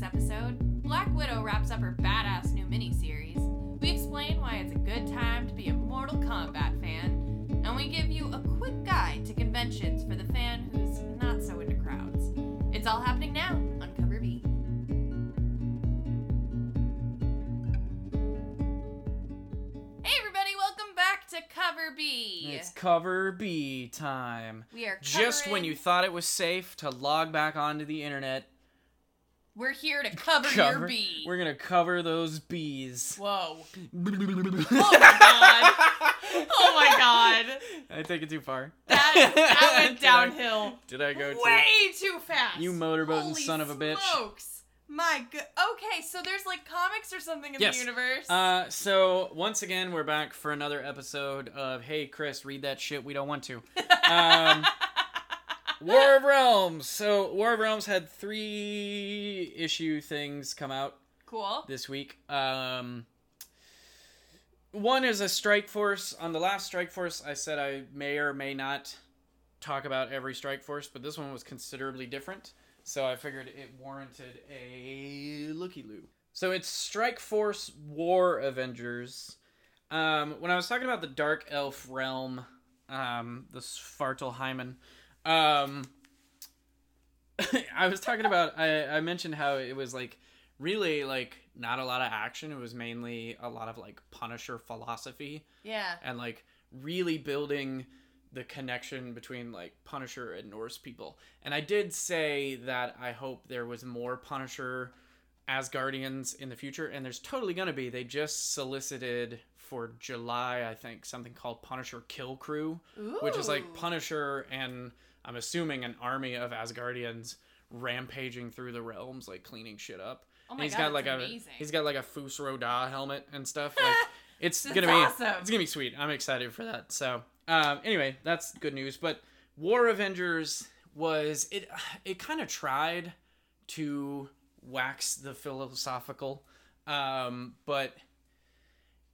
week's episode, Black Widow wraps up her badass new miniseries. We explain why it's a good time to be a Mortal Kombat fan, and we give you a quick guide to conventions for the fan who's not so into crowds. It's all happening now on Cover B. Hey everybody, welcome back to Cover B. It's cover B time. we are Just when covering- you thought it was safe to log back onto the internet, we're here to cover, cover, your B. we're gonna cover those bees. Whoa. Oh my god. Oh my god. I take it too far. That, that went Did I- downhill Did I go too way too fast. You motorboating son of a bitch. Smokes. My good. Okay, so there's like comics or something in Yes. the universe. too? Uh, so once again, we're back for another episode of Hey Chris, read that shit. We don't want to. Um, War of Realms. So War of Realms had three issue things come out cool. this week. Um, one is a Strike Force. On the last Strike Force, I said I may or may not talk about every Strike Force, but this one was considerably different. So I figured it warranted a looky loo. So it's Strike Force War Avengers. Um, when I was talking about the Dark Elf realm, um, the Svartalfheim, um, I was talking about. I, I mentioned how it was like really like not a lot of action. It was mainly a lot of like Punisher philosophy Yeah. and like really building the connection between like Punisher and Norse people. And I did say that I hope there was more Punisher Asgardians in the future, and there's totally gonna be. They just solicited for July, I think, something called Punisher Kill Crew, which is like Punisher and I'm assuming an army of Asgardians rampaging through the realms, like cleaning shit up. Oh And my he's god, got like that's a he's got like a Fus Ro Dah helmet and stuff. Like it's gonna be awesome. it's gonna be sweet. I'm excited for that. So um, anyway, that's good news. But War Avengers was it it kind of tried to wax the philosophical, um, but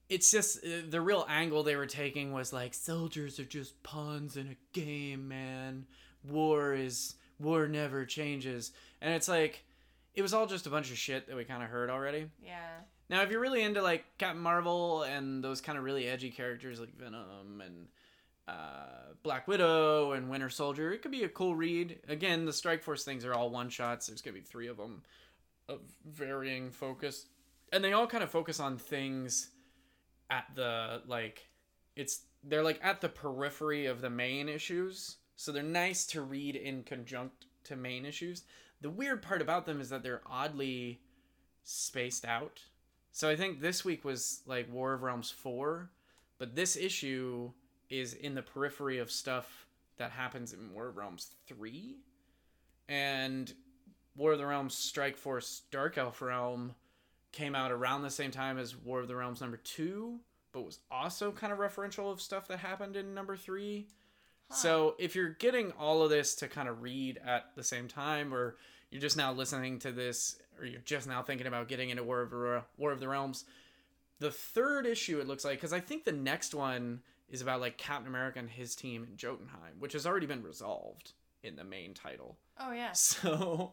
it's just uh, the real angle they were taking was like soldiers are just pawns in a game, man. War is war never changes, and it's like it was all just a bunch of shit that we kind of heard already. yeah. Now, if you're really into like Captain Marvel and those kind of really edgy characters like Venom and uh, Black Widow and Winter Soldier, it could be a cool read. Again, the Strike Force things are all one shots. There's gonna be three of them of varying focus, and they all kind of focus on things at the like it's they're like at the periphery of the main issues, so they're nice to read in conjunct to main issues. The weird part about them is that they're oddly spaced out. So I think this week was like War of Realms 4, but this issue is in the periphery of stuff that happens in War of Realms 3. And War of the Realms Strike Force Dark Elf Realm came out around the same time as War of the Realms number 2, but was also kind of referential of stuff that happened in number 3. So if you're getting all of this to kind of read at the same time, or you're just now listening to this, or you're just now thinking about getting into War of the, War of the Realms, the third issue it looks like, because I think the next one is about like Captain America and his team in Jotunheim, which has already been resolved in the main title. Oh yeah. So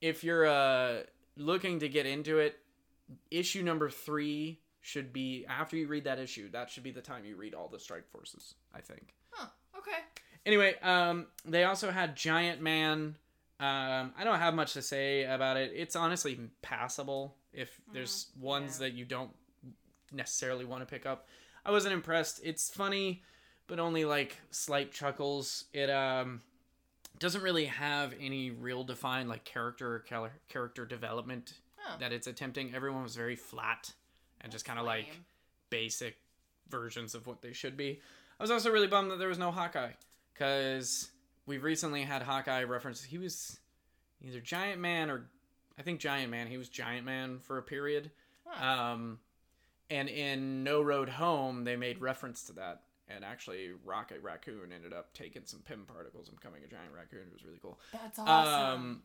if you're uh, looking to get into it, issue number three should be after you read that issue. That should be the time you read all the Strike Forces. I think. Okay. Anyway, um, they also had Giant Man. Um, I don't have much to say about it. It's honestly passable if there's ones yeah. that you don't necessarily want to pick up. I wasn't impressed. It's funny, but only like slight chuckles. It um doesn't really have any real defined like character or char- character development Oh. that it's attempting. Everyone was very flat and just kind of like basic versions of what they should be. I was also really bummed that there was no Hawkeye because we've recently had Hawkeye reference. He was either Giant Man or I think Giant Man. He was Giant Man for a period. Huh. Um, and in No Road Home, they made reference to that. And actually, Rocket Raccoon ended up taking some Pym particles and becoming a giant raccoon. It was really cool. That's awesome. Um,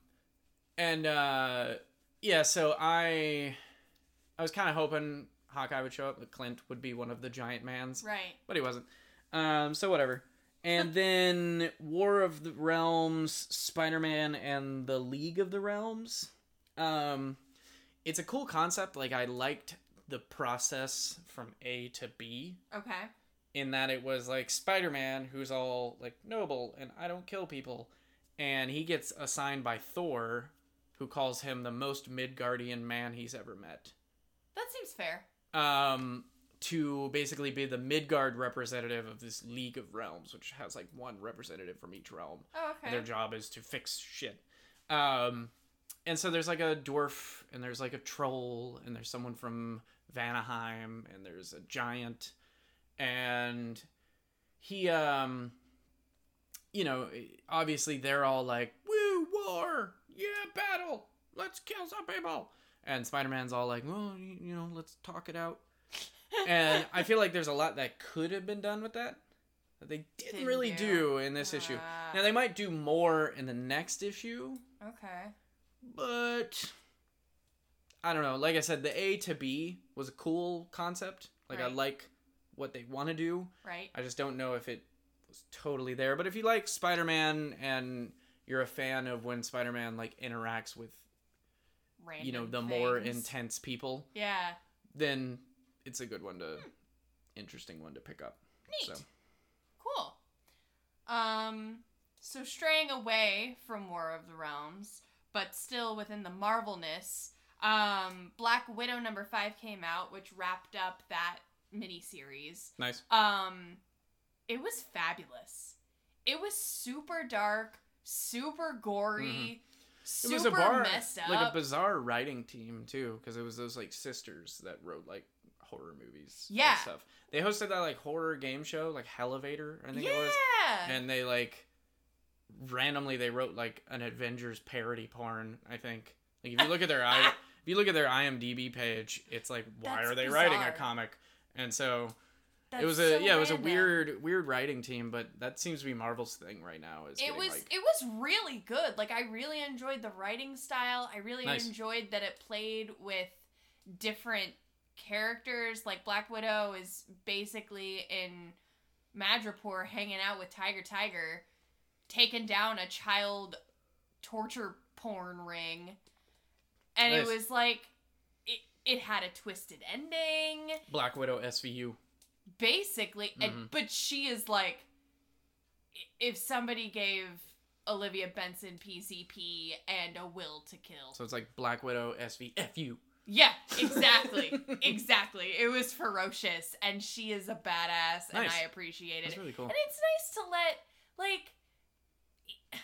and uh, yeah, so I I was kind of hoping Hawkeye would show up, that Clint would be one of the giant mans, right. but he wasn't. Um, so whatever. And then War of the Realms, Spider Man, and the League of the Realms. Um, it's a cool concept. Like I liked the process from A to B Okay. in that it was like Spider-Man who's all like noble and I don't kill people and he gets assigned by Thor who calls him the most Midgardian man he's ever met. That seems fair. Um to basically be the Midgard representative of this League of Realms which has like one representative from each realm. Oh, And okay. their job is to fix shit. Um, and so there's like a dwarf, and there's like a troll, and there's someone from Vanaheim, and there's a giant, and he, um, you know, obviously they're all like, "Woo, war, yeah, battle, let's kill some people," and Spider-Man's all like, "Well, you know, let's talk it out." And I feel like there's a lot that could have been done with that that they didn't, Didn't really do. do in this issue. Ah. Now they might do more in the next issue, Okay. but I don't know. Like I said, the A to B was a cool concept. Like I like what they want to do. Right. I just don't know if it was totally there. But if you like Spider-Man and you're a fan of when Spider-Man like interacts with Random you know the more intense people, Yeah. then it's a good one to interesting one to pick up. Neat. So Cool. Um, so straying away from War of the Realms, but still within the Marvelness, um, Black Widow number five came out, which wrapped up that mini series. nice. Um, it was fabulous. It was super dark, super gory, Mm-hmm. It was a bar, messed up. like a bizarre writing team too, because it was those like sisters that wrote like horror movies. and Yeah. stuff. They hosted that like horror game show, like Elevator, I think yeah. it was, and they like randomly they wrote like an Avengers parody porn. I think. Like if you look at their i, if you look at their IMDb page, it's like why That's are they writing a comic? And so That's it was a so yeah, it was a weird weird writing team, but that seems to be Marvel's thing right now. Is it was like, it was really good like i really enjoyed the writing style i really Nice. enjoyed that it played with different characters like black widow is basically in madripoor hanging out with tiger tiger taking down a child torture porn ring and Nice. it was like it, it had a twisted ending Black Widow SVU. basically and, Mhm. but she is like if somebody gave olivia benson pcp and a will to kill So it's like Black Widow SVFU. Yeah exactly exactly it was ferocious and she is a badass and Nice. i appreciate it That's really cool. and it's nice to let like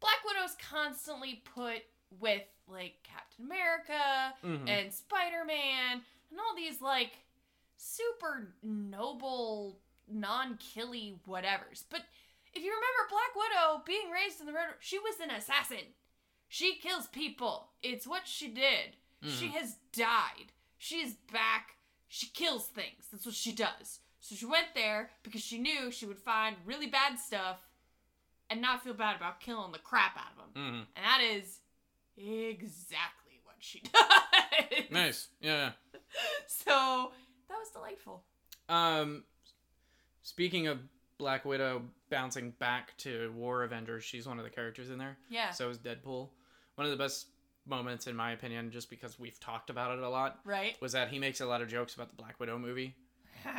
black widow's constantly put with like captain america Mhm. and Spider-Man and all these like super noble, non-killy whatevers. But if you remember Black Widow being raised in the red, she was an assassin. She kills people. It's what she did. She Mhm. has died. She is back. She kills things. That's what she does. So she went there because she knew she would find really bad stuff and not feel bad about killing the crap out of them. Mhm. And that is exactly what she does. Nice. Yeah. So that was delightful. Um, speaking of Black Widow bouncing back to War Avengers, she's one of the characters in there. Yeah. So is Deadpool. One of the best moments, in my opinion, just because we've talked about it a lot, Right? was that he makes a lot of jokes about the Black Widow movie. oh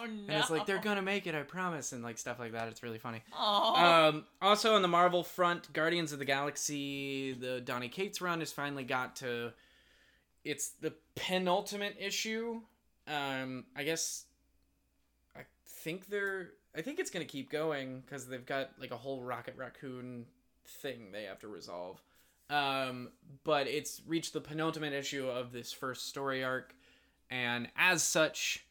no. And it's like, they're gonna make it, I promise, and like stuff like that. It's really funny. Oh. Um, also on the Marvel front, Guardians of the Galaxy, the Donny Cates run has finally got to. It's the penultimate issue. Um, I guess. I think they're. I think it's gonna keep going because they've got like a whole Rocket Raccoon thing they have to resolve. Um, but it's reached the penultimate issue of this first story arc, and as such,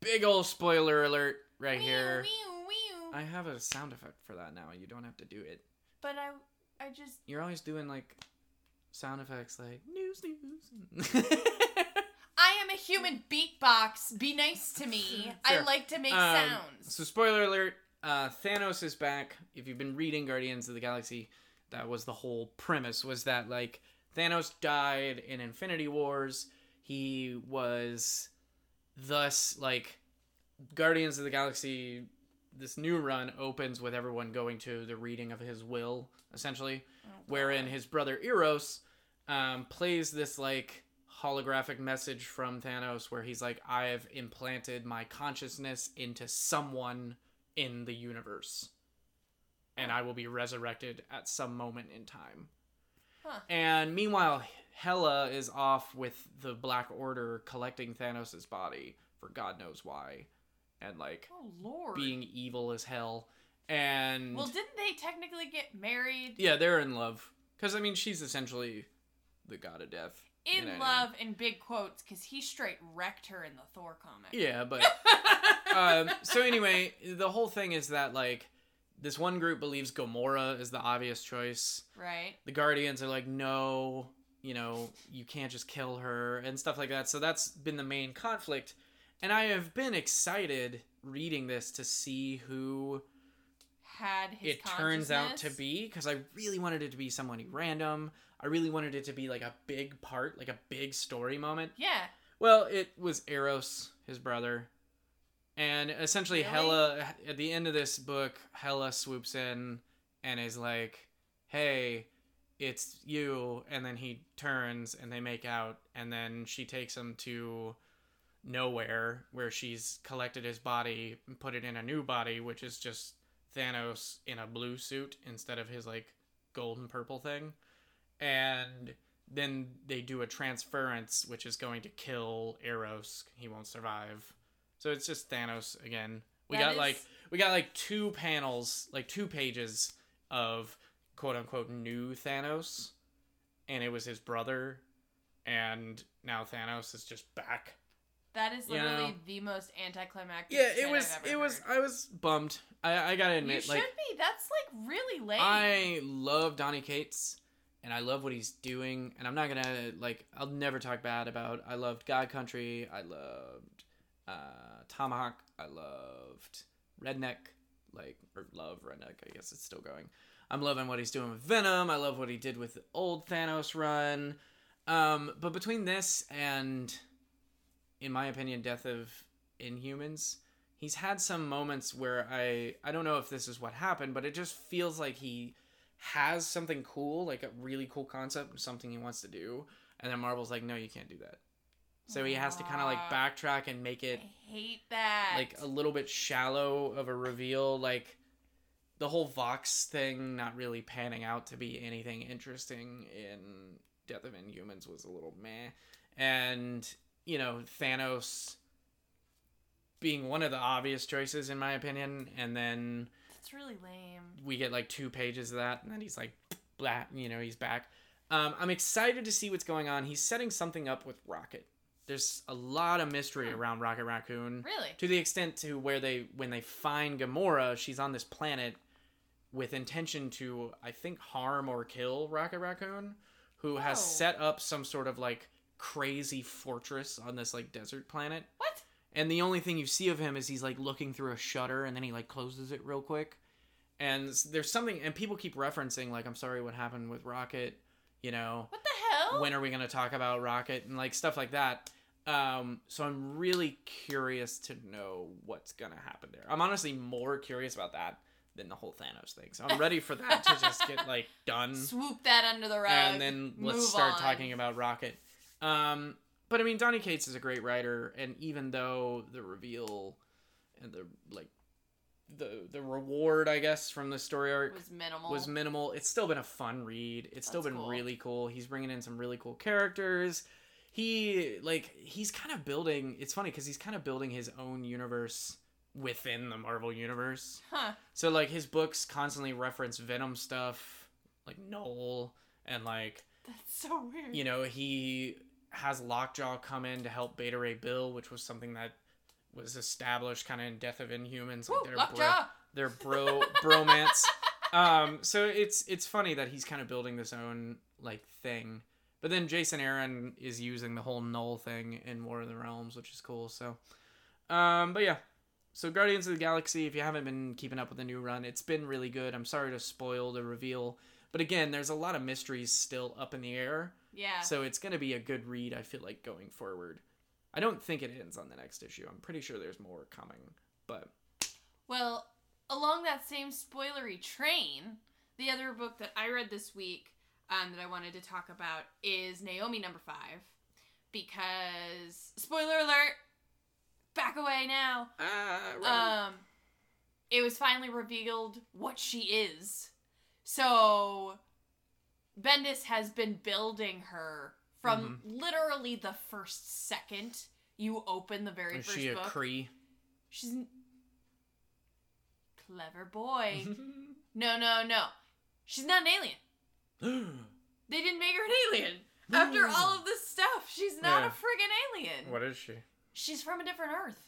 big old spoiler alert right here. Meow, meow, meow. I have a sound effect for that now. You don't have to do it. But I, I just, You're always doing like sound effects like news news. I am a human beatbox. Be nice to me. I like to make Um, sounds. so spoiler alert, uh, Thanos is back. If you've been reading Guardians of the Galaxy, that was the whole premise was that like Thanos died in Infinity Wars. He was thus like Guardians of the Galaxy this new run opens with everyone going to the reading of his will essentially Oh, wherein his brother Eros um, plays this like holographic message from Thanos where he's like, I have implanted my consciousness into someone in the universe. And I will be resurrected at some moment in time. Huh. And meanwhile, Hela is off with the Black Order collecting Thanos' body for God knows why. And like Oh lord. being evil as hell. And well, didn't they technically get married? yeah, they're in love. Because, I mean, she's essentially the god of death. In love, in big quotes, because he straight wrecked her in the Thor comic. Yeah, but um, so anyway, the whole thing is that like this one group believes Gamora is the obvious choice. right. The Guardians are like, no, you know, you can't just kill her and stuff like that. So that's been the main conflict, and I have been excited reading this to see who Had his it turns out to be because I really wanted it to be someone random. I really wanted it to be like a big part, like a big story moment. Yeah. Well, it was Eros, his brother. And essentially, Really? Hela, at the end of this book, Hela swoops in and is like, hey, it's you. And then he turns and they make out. And then she takes him to nowhere where she's collected his body and put it in a new body, which is just Thanos in a blue suit instead of his like golden purple thing. And then they do a transference, which is going to kill Eros. He won't survive. So it's just Thanos again. We That got is- like we got like two panels, like two pages of quote unquote new Thanos, and it was his brother, and now Thanos is just back. That is You literally know. the most anticlimactic. Yeah, it was. It was. heard. I was bummed. I I gotta admit, You should like be. That's like really lame. I love Donny Cates and I love what he's doing and I'm not gonna like I'll never talk bad about I loved God Country, I loved uh Tomahawk, I loved Redneck, like or love Redneck, I guess it's still going. I'm loving what he's doing with Venom, I love what he did with the old Thanos run. Um but between this and in my opinion, Death of Inhumans, he's had some moments where I I don't know if this is what happened, but it just feels like he has something cool, like a really cool concept, something he wants to do, and then Marvel's like, no, you can't do that. So he has to kind of like backtrack and make it I hate that. like a little bit shallow of a reveal, like the whole Vox thing not really panning out to be anything interesting in Death of Inhumans was a little meh. And, you know, Thanos being one of the obvious choices in my opinion, and then That's really lame. we get like two pages of that, and then he's like, blah, you know, he's back. Um, I'm excited to see what's going on. He's setting something up with Rocket. There's a lot of mystery Hmm. around Rocket Raccoon Really? to the extent to where they when they find Gamora, she's on this planet with intention to I think harm or kill Rocket Raccoon, who has Oh. set up some sort of like crazy fortress on this like desert planet. What? And the only thing you see of him is he's like looking through a shutter and then he like closes it real quick. And there's something and people keep referencing like I'm sorry what happened with Rocket, you know What the hell? when are we going to talk about rocket and like stuff like that um so i'm really curious to know what's going to happen there i'm honestly more curious about that than the whole thanos thing so i'm ready for that to just get like done Swoop that under the rug. and then let's start on. talking about rocket um but i mean donny cates is a great writer and even though the reveal and the like the the reward i guess from the story arc was minimal. was minimal. It's still been a fun read. It's still been cool. really cool. He's bringing in some really cool characters. He like he's kind of building. It's funny because he's kind of building his own universe within the Marvel universe. huh? So like his books constantly reference Venom stuff, like Knull, and like That's so weird. you know he has Lockjaw come in to help Beta Ray Bill, which was something that was established kind of in Death of Inhumans. Woo, Like, their bro- their bro bromance. Um, so it's it's funny that he's kind of building this own like thing, but then Jason Aaron is using the whole Knull thing in War of the Realms, which is cool. So, um, but yeah, so Guardians of the Galaxy. If you haven't been keeping up with the new run, it's been really good. I'm sorry to spoil the reveal, but again, there's a lot of mysteries still up in the air. Yeah. So it's gonna be a good read. I feel like going forward. I don't think it ends on the next issue. I'm pretty sure there's more coming, but Well, along that same spoilery train, the other book that I read this week, um, that I wanted to talk about is Naomi number five, because spoiler alert, back away now. Ah, Um, it was finally revealed what she is. So, Bendis has been building her from literally the first second you open the very is first she a book. Kree? She's clever boy. no, no, no. She's not an alien. They didn't make her an alien. After all of this stuff, she's not Yeah. a friggin' alien. what is she? She's from a different Earth.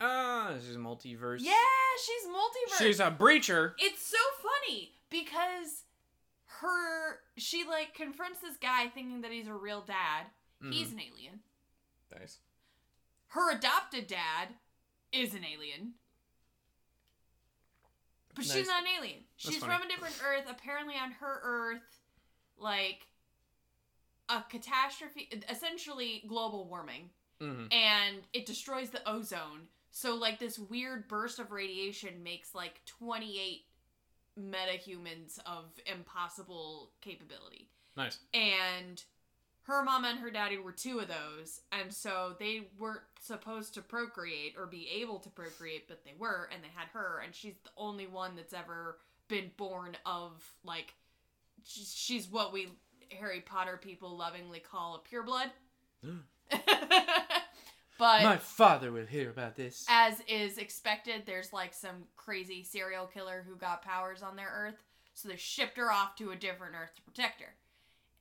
Ah, she's multiverse. Yeah, she's multiverse. She's a breacher. it's so funny because her she like confronts this guy thinking that he's a real dad. He's Mm-hmm. an alien. Nice. Her adopted dad is an alien. But Nice. she's not an alien. She's funny. from a different Earth. Apparently, on her Earth, like a catastrophe, essentially global warming, hmm and it destroys the ozone. So, like, this weird burst of radiation makes like 28 metahumans of impossible capability Nice. and her mama and her daddy were two of those and so they weren't supposed to procreate or be able to procreate but they were and they had her and she's the only one that's ever been born of like she's, she's what we harry potter people lovingly call a pureblood but My father will hear about this. as is expected, there's like some crazy serial killer who got powers on their Earth, so they shipped her off to a different Earth to protect her.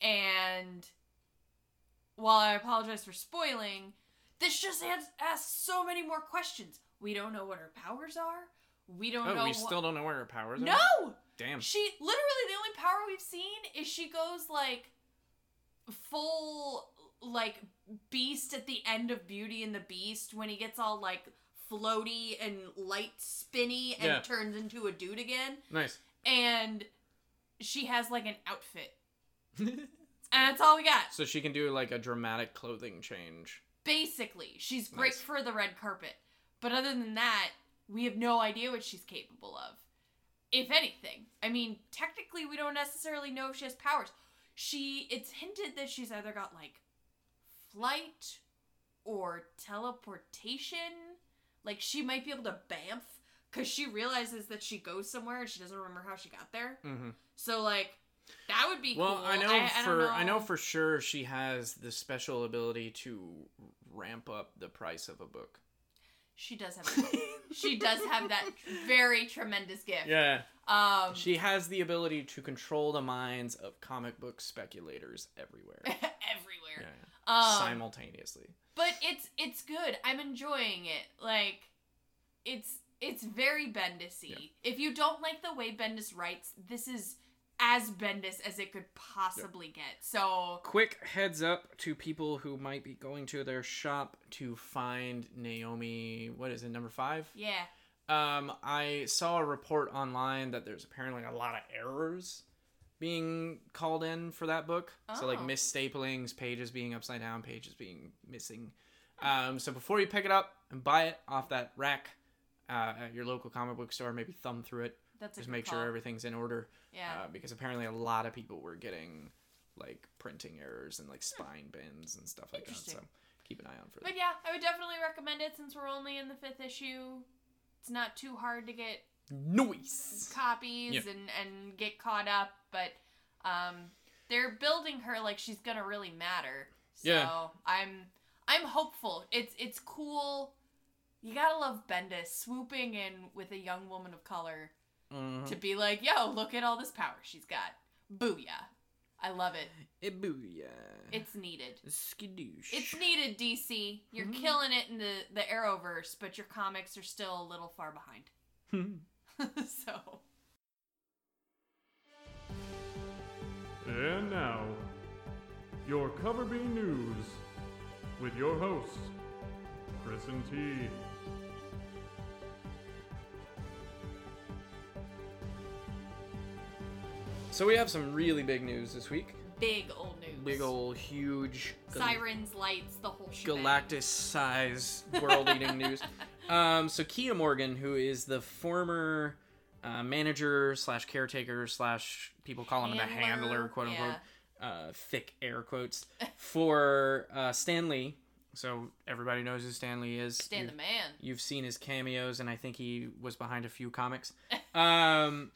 And while I apologize for spoiling, this just adds, asks so many more questions. We don't know what her powers are. We don't oh, know. we what- still don't know where her powers are. no. Damn. She literally the only power we've seen is she goes like full like beast at the end of Beauty and the Beast when he gets all like floaty and light spinny and Yeah. turns into a dude again Nice. and she has like an outfit and that's all we got so she can do like a dramatic clothing change. basically she's great Nice. for the red carpet but other than that we have no idea what she's capable of if anything. I mean technically we don't necessarily know if she has powers. She it's hinted that she's either got like flight or teleportation. Like she might be able to bamf because she realizes that she goes somewhere and she doesn't remember how she got there. Hmm so like that would be Well, cool. I know I, I for don't I know. for sure she has the special ability to ramp up the price of a book. She does have she does have that very tremendous gift Yeah. Um, She has the ability to control the minds of comic book speculators everywhere. everywhere. Yeah. Um, Simultaneously. but it's it's good. I'm enjoying it. Like, it's it's very Bendisy. If you don't like the way Bendis writes, this is as Bendis as it could possibly get. So Quick heads up to people who might be going to their shop to find Naomi. What is it, number five? yeah, Um, I saw a report online that there's apparently a lot of errors being called in for that book. So like Oh. misstaplings, pages being upside down, pages being missing. Um, so before you pick it up and buy it off that rack uh, at your local comic book store, maybe thumb through it. That's Just make call. sure everything's in order. Yeah, Uh, because apparently a lot of people were getting like printing errors and like spine bends and stuff like that. So keep an eye out for that. but yeah, I would definitely recommend it since we're only in the fifth issue. It's not too hard to get Noise. copies Yeah. and and get caught up but um they're building her like she's gonna really matter so Yeah. i'm i'm hopeful it's it's cool you gotta love bendis swooping in with a young woman of color Mhm. to be like yo look at all this power she's got booyah i love it Eh, booyah. it's needed skidoosh. it's needed dc you're Mhm. killing it in the the arrowverse but your comics are still a little far behind so And now, your Cover B News with your hosts, Chris and T. So we have some really big news this week. big old news Big old huge gal- sirens lights the whole shebang. Galactus size world eating news. Um, so Keya Morgan, who is the former uh, manager slash caretaker slash people call him the handler, quote unquote, yeah. uh, thick air quotes for uh, Stan Lee. So everybody knows who Stan Lee is. Stan You- the man. You've seen his cameos, and I think he was behind a few comics. Um,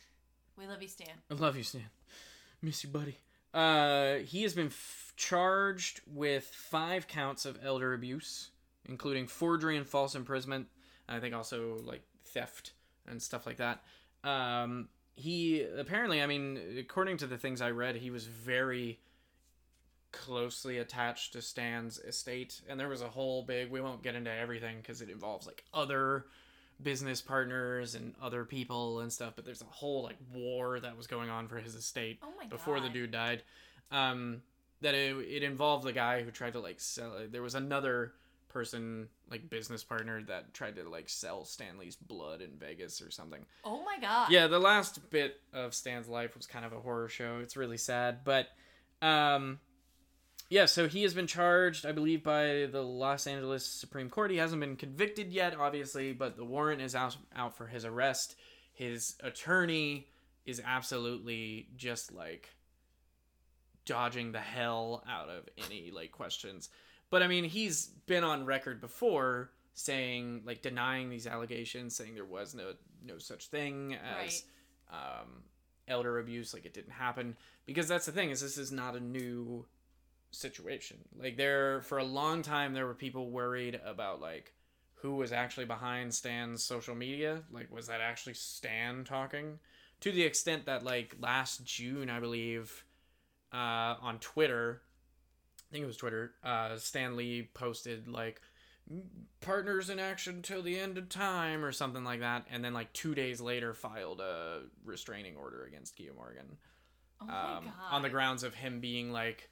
We love you, Stan. I love you, Stan. Miss you, buddy. Uh, he has been f- charged with five counts of elder abuse, including forgery and false imprisonment. I think also like theft and stuff like that. Um, he apparently, I mean, according to the things I read, he was very closely attached to Stan's estate, and there was a whole big. We won't get into everything because it involves like other business partners and other people and stuff. But there's a whole like war that was going on for his estate Oh before the dude died. Um, that it, it involved the guy who tried to like sell. There was another person like business partner that tried to like sell Stan Lee's blood in Vegas or something. Oh my god. Yeah, the last bit of Stan's life was kind of a horror show. It's really sad, but um yeah, so he has been charged, I believe, by the Los Angeles Supreme Court. He hasn't been convicted yet, obviously, but the warrant is out out for his arrest. His attorney is absolutely just like dodging the hell out of any like questions. But I mean, he's been on record before saying like denying these allegations, saying there was no no such thing as um, elder abuse, like it didn't happen. Because that's the thing is this is not a new situation. Like there for a long time there were people worried about like who was actually behind Stan's social media. Like was that actually Stan talking? To the extent that like last June, I believe, uh, on Twitter, I think it was Twitter, uh, Stan Lee posted like partners in action till the end of time or something like that, and then like two days later filed a restraining order against Guillaume Morgan Oh my um, god. on the grounds of him being like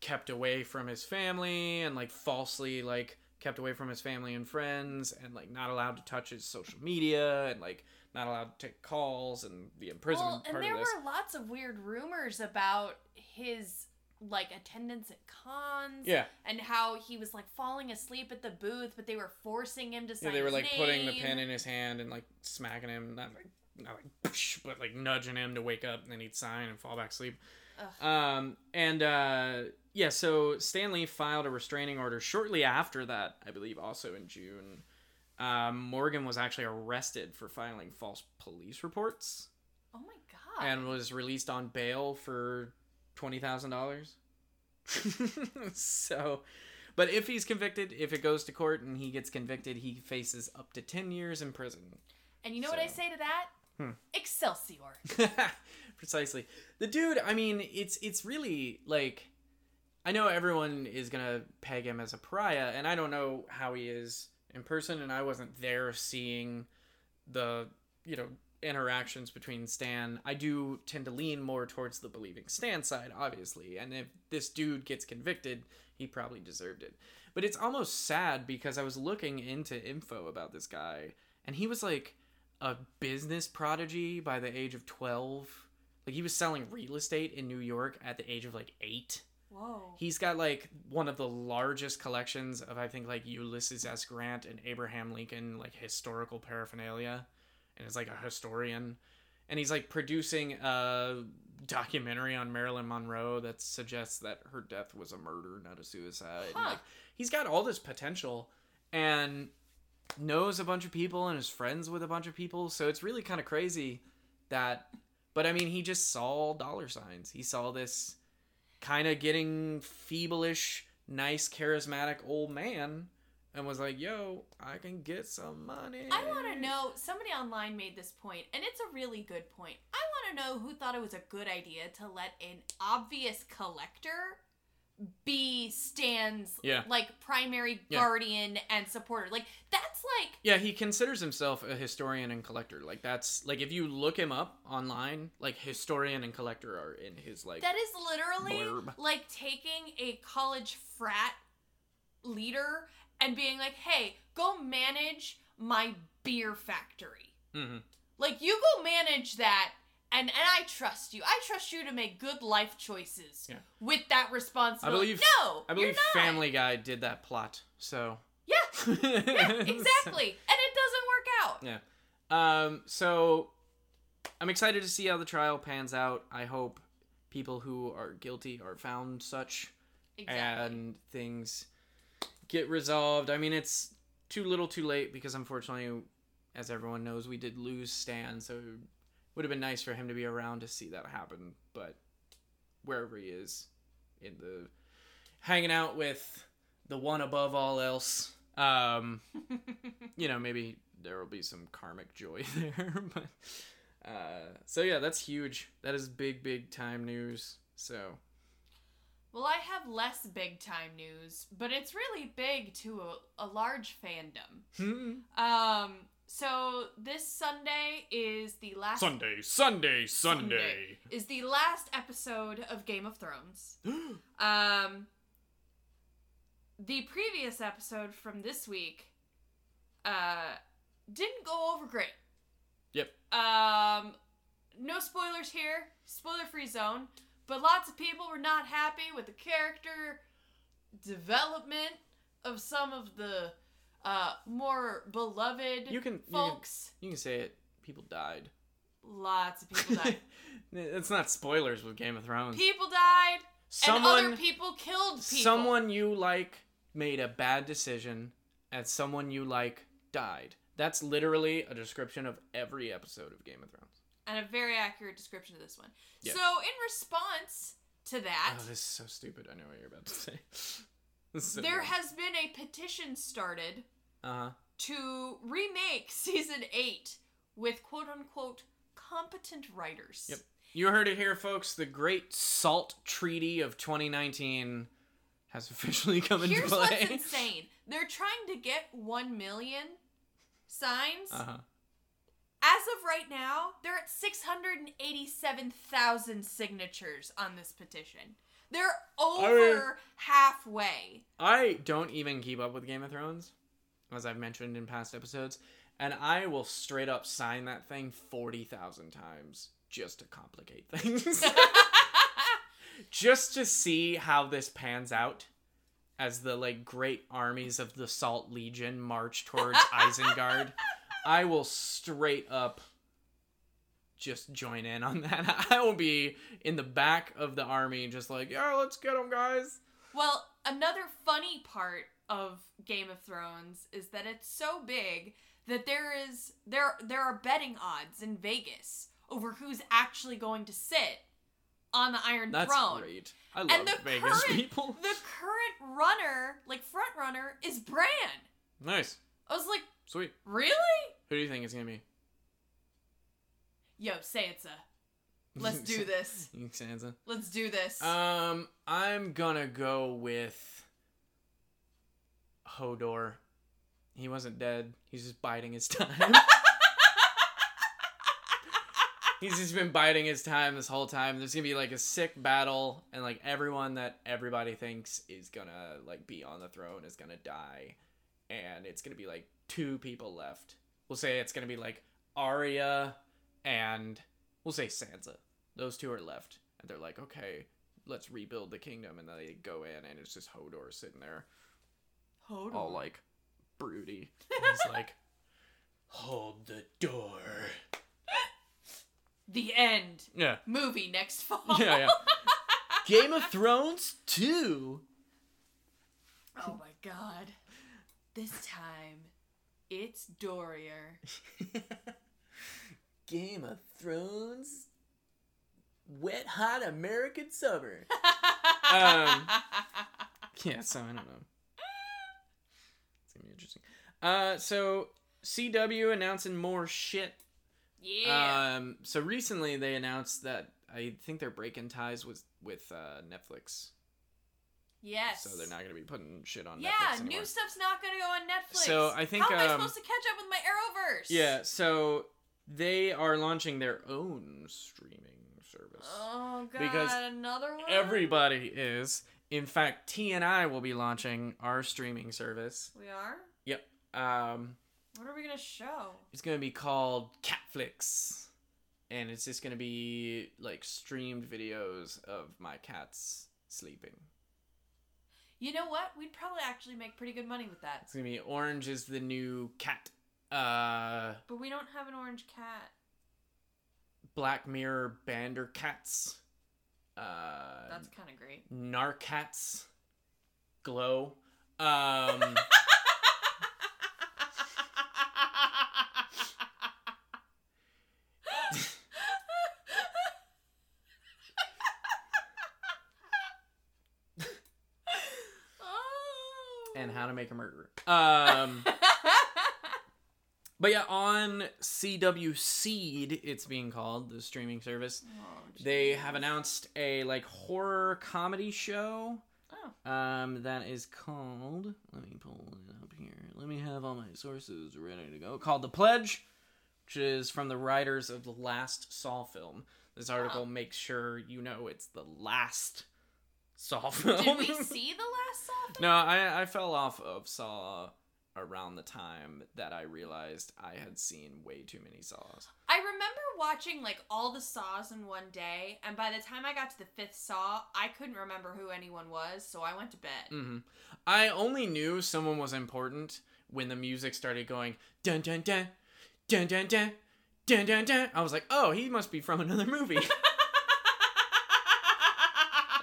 kept away from his family and like falsely like kept away from his family and friends and like not allowed to touch his social media and like not allowed to take calls and the imprisonment Well, and there were lots of weird rumors about his like attendance at cons. Yeah. And how he was like falling asleep at the booth, but they were forcing him to sign Yeah, they were like putting the pen in his hand and like smacking him, not like not like, but like nudging him to wake up, and then he'd sign and fall back asleep. Ugh. Um, and uh, yeah, so Stan Lee filed a restraining order shortly after that, I believe, also in June. Um, Morgan was actually arrested for filing false police reports Oh my god. and was released on bail for twenty thousand dollars. so, but if he's convicted, if it goes to court and he gets convicted, he faces up to ten years in prison. and you know what I say to that? Hmm. Excelsior. Precisely. The dude, I mean, it's it's really like I know everyone is gonna peg him as a pariah, and I don't know how he is in person, and I wasn't there seeing the you know interactions between Stan. I do tend to lean more towards the believing Stan side, obviously, and if this dude gets convicted, he probably deserved it. But it's almost sad because I was looking into info about this guy, and he was like a business prodigy by the age of 12. Like he was selling real estate in New York at the age of like 8. Whoa. He's got like one of the largest collections of I think like Ulysses S. Grant and Abraham Lincoln like historical paraphernalia and is like a historian and he's like producing a documentary on Marilyn Monroe that suggests that her death was a murder not a suicide. Huh. Like he's got all this potential and knows a bunch of people and is friends with a bunch of people so it's really kind of crazy that but I mean he just saw dollar signs. He saw this kind of getting feebleish, nice, charismatic old man and was like, yo, I can get some money. I want to know. Somebody online made this point, and it's a really good point. I want to know who thought it was a good idea to let an obvious collector be Stan's Yeah. like primary Yeah. guardian and supporter. Like that's like Yeah, he considers himself a historian and collector. Like that's like if you look him up online, like historian and collector are in his like that is literally blurb. like taking a college frat leader and being like, "Hey, go manage my beer factory." Mhm. Like you go manage that and and I trust you. I trust you to make good life choices Yeah. with that I believe no, I believe. Family Guy did that plot. So Yeah, yeah, exactly. and it doesn't work out. Yeah. Um, so I'm excited to see how the trial pans out. I hope people who are guilty are found such Exactly. and things get resolved. I mean, it's too little, too late because unfortunately, as everyone knows, we did lose Stan, so would have been nice for him to be around to see that happen. But wherever he is, in the hanging out with the one above all else, um, you know, maybe there will be some karmic joy there. but uh, so yeah, that's huge. That is big, big time news. So Well, I have less big time news, but it's really big to a, a large fandom. Um, so this Sunday is the last Sunday, Sunday, Sunday. Sunday. is the last episode of Game of Thrones. Um, the previous episode from this week, uh, didn't go over great. Yep. Um, no spoilers here, spoiler free zone, but lots of people were not happy with the character development of some of the uh, more beloved You can- you can- folks. You can say it. People died. Lots of people died. it's not spoilers with Game of Thrones. people died, someone, and other people killed people. someone you like made a bad decision, and someone you like died. That's literally a description of every episode of Game of Thrones. and a very accurate description of this one. Yeah. So, in response to that, Oh, this is so stupid. I know what you're about to say. So there dumb. has been a petition started uh-huh. to remake season 8 with quote unquote competent writers. Yep. You heard it here, folks. The Great Salt Treaty of 2019 has officially come into Here's play. Here's what's insane. They're trying to get 1 million signs. Uh-huh. As of right now, they're at 687,000 signatures on this petition. They're over halfway. I don't even keep up with Game of Thrones, as I've mentioned in past episodes, and I will straight up sign that thing 40,000 times just to complicate things. just to see how this pans out as the like great armies of the Salt Legion march towards Isengard. I will straight up just join in on that. I will be in the back of the army just like, "Yeah, let's get them, guys." Well, another funny part of Game of Thrones is that it's so big that there is there there are betting odds in Vegas over who's actually going to sit on the Iron That's Throne. great. I love And the Vegas current people. the current runner, like front runner, is Bran. Nice. I was like, Sweet. really? Who do you think it's gonna be? Yo, Sansa. Let's do this. Sansa. Let's do this. Um, I'm gonna go with Hodor. He wasn't dead. He's just biding his time. He's just been biding his time this whole time. There's gonna be like a sick battle, and like everyone that everybody thinks is gonna like be on the throne is gonna die, and it's gonna be like two people left. We'll say it's gonna be like Arya and we'll say Sansa. Those two are left, and they're like, okay, let's rebuild the kingdom, and they go in, and it's just Hodor sitting there, Hold all like broody. He's like, hold the door. the end. Yeah, Movie next fall. yeah, yeah. Game of Thrones two. Oh my god. This time, it's Dorier. Game of Thrones. Wet hot American summer. Um, Yeah, so I don't know. It's gonna be interesting. Uh, so CW announcing more shit. yeah. Um, so recently they announced that I think they're breaking ties with with uh, Netflix. yes. So they're not gonna be putting shit on Yeah, Netflix anymore. new stuff's not gonna go on Netflix. So I think, how am I um, supposed to catch up with my Arrowverse? Yeah, so they are launching their own streaming service. Oh god, Because another one. Everybody is. In fact, T and I will be launching our streaming service. We are. Um, What are we gonna show? it's gonna be called Catflix, and it's just gonna be like streamed videos of my cats sleeping. You know what? We'd probably actually make pretty good money with that. It's gonna be Orange is the new cat. Uh, But we don't have an orange cat. Black Mirror Bandercats, uh, That's kind of great. Narcats, Glow. Um, and How to Make a Murderer. Um, but yeah, on CW Seed, it's being called the streaming service. Oh, They have announced a like horror comedy show. Oh. Um, that is called. Let me pull it up here. Let me have all my sources ready to go. Called The Pledge, which is from the writers of the last Saw film. This article Oh. makes sure you know it's the last Saw film. Did we see the last Saw? film? no, I I fell off of Saw around the time that I realized I had seen way too many Saws. I remember watching like all the Saws in one day, and by the time I got to the fifth Saw, I couldn't remember who anyone was, so I went to bed. hmm I only knew someone was important when the music started going dun dun dun dun dun dun dun dun dun. I was like, oh, he must be from another movie.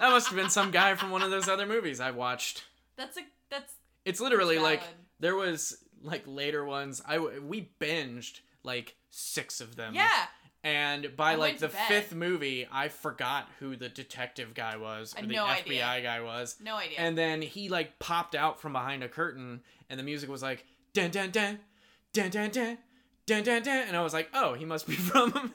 that must have been some guy from one of those other movies I watched. That's a that's. It's literally valid. like there was like later ones. I we binged like six of them. Yeah. And by I like the fifth movie, I forgot who the detective guy was or the no FBI idea. guy was. No idea. And then he like popped out from behind a curtain, and the music was like dun dun dun, dun dun dun, dun dun dun, and I was like, oh, he must be from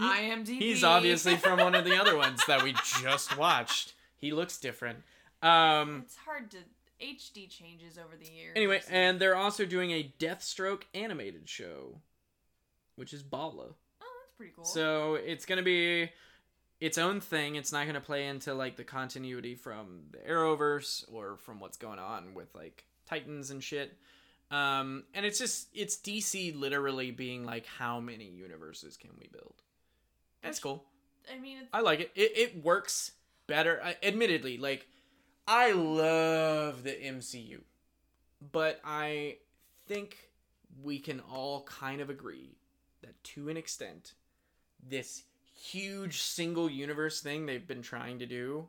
IMDb. He's obviously from one of the other ones that we just watched. He looks different. Um. It's hard to HD changes over the years. Anyway, and they're also doing a Deathstroke animated show, which is Bala. oh, that's pretty cool. So it's gonna be its own thing. It's not gonna play into like the continuity from the Arrowverse or from what's going on with like Titans and shit. Um, and it's just it's DC literally being like, how many universes can we build? That's cool. I mean, it's, I like it. It it works better. I, admittedly, like I love the MCU, but I think we can all kind of agree that to an extent, this huge single universe thing they've been trying to do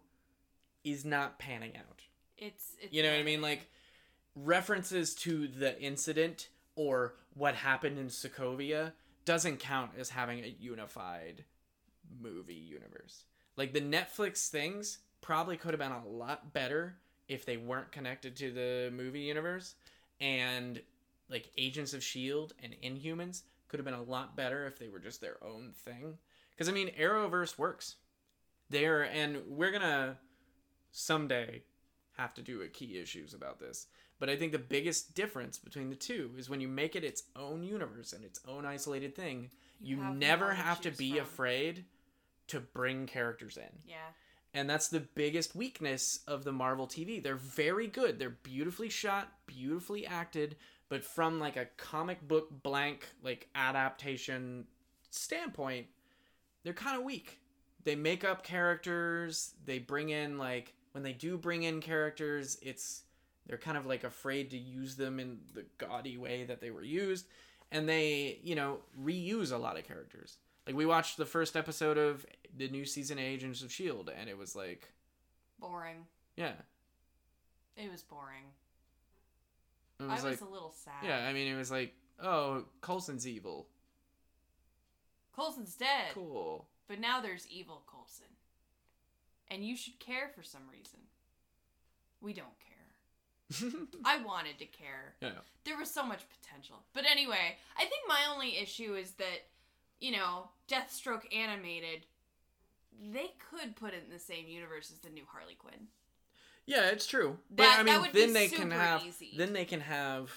is not panning out. it's, it's You know what I mean? Like references to the incident or what happened in Sokovia doesn't count as having a unified movie universe. Like the Netflix things probably could have been a lot better if they weren't connected to the movie universe and like Agents of Shield and Inhumans could have been a lot better if they were just their own thing. Cuz I mean Arrowverse works. There and we're going to someday have to do a key issues about this. But I think the biggest difference between the two is when you make it its own universe and its own isolated thing, you, have never have to be from. afraid to bring characters in. Yeah. And that's the biggest weakness of the Marvel TV. They're very good. They're beautifully shot, beautifully acted, but from like a comic book blank like adaptation standpoint, they're kind of weak. They make up characters, they bring in like when they do bring in characters, it's they're kind of like afraid to use them in the gaudy way that they were used and they, you know, reuse a lot of characters. Like we watched the first episode of the new season of Agents of Shield, and it was like, Boring. yeah, It was boring. it I was was like, a little sad. yeah. I mean, it was like, oh, Coulson's evil, Coulson's dead. cool. But now there's evil Coulson. And you should care for some reason. We don't care. I wanted to care. yeah, There was so much potential. But anyway, I think my only issue is that, you know, Deathstroke animated, they could put it in the same universe as the new Harley Quinn. yeah, it's true. But That- I mean, then they can have, easy. then they can have,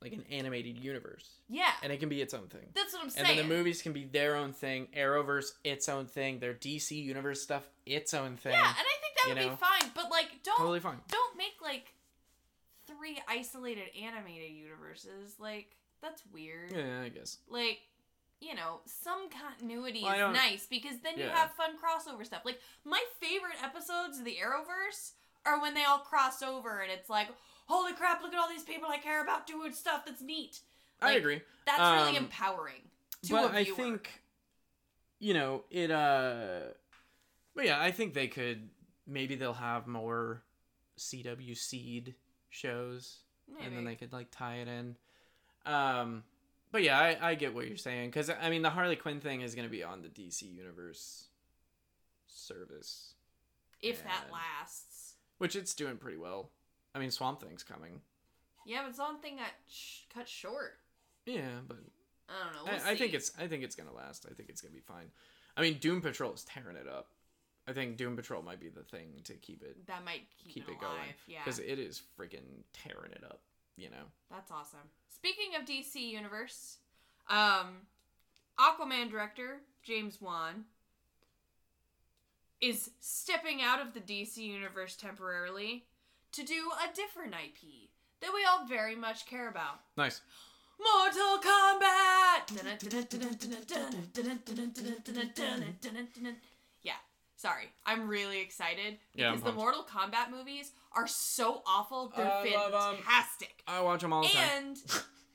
like an animated universe, Yeah. and it can be its own thing. That's what I'm saying. And then the movies can be their own thing. Arrowverse, its own thing. Their DC universe stuff, its own thing. Yeah, and I think that would know? be fine. But like don't totally fine. don't make like three isolated animated universes. Like that's weird. Yeah, I guess. Like you know, some continuity Well, is nice because then you have fun crossover stuff. Like my favorite episodes of the Arrowverse are when they all cross over and it's like, holy crap, look at all these people I care about doing stuff that's neat. I agree. That's really Um, empowering to but a I think you know, it uh but yeah, I think they could maybe they'll have more CW seed shows and then they could like tie it in. Um but yeah, I, I get what you're saying cuz I mean the Harley Quinn thing is going to be on the DC universe service, if that lasts. which it's doing pretty well. I mean Swamp Thing's coming. Yeah, but something got sh- cut short. Yeah, but I don't know. We'll I, I think it's I think it's gonna last. I think it's gonna be fine. I mean, Doom Patrol is tearing it up. I think Doom Patrol might be the thing to keep it that might keep, keep it, it alive. going Yeah, because it is freaking tearing it up. You know. that's awesome. Speaking of DC Universe, um, Aquaman director James Wan is stepping out of the DC Universe temporarily to do a different IP that we all very much care about. Nice. Mortal Kombat! Yeah, sorry. I'm really excited Yeah, because the. Mortal Kombat movies are so awful. They're I love 'em. fantastic. I watch them all the time. And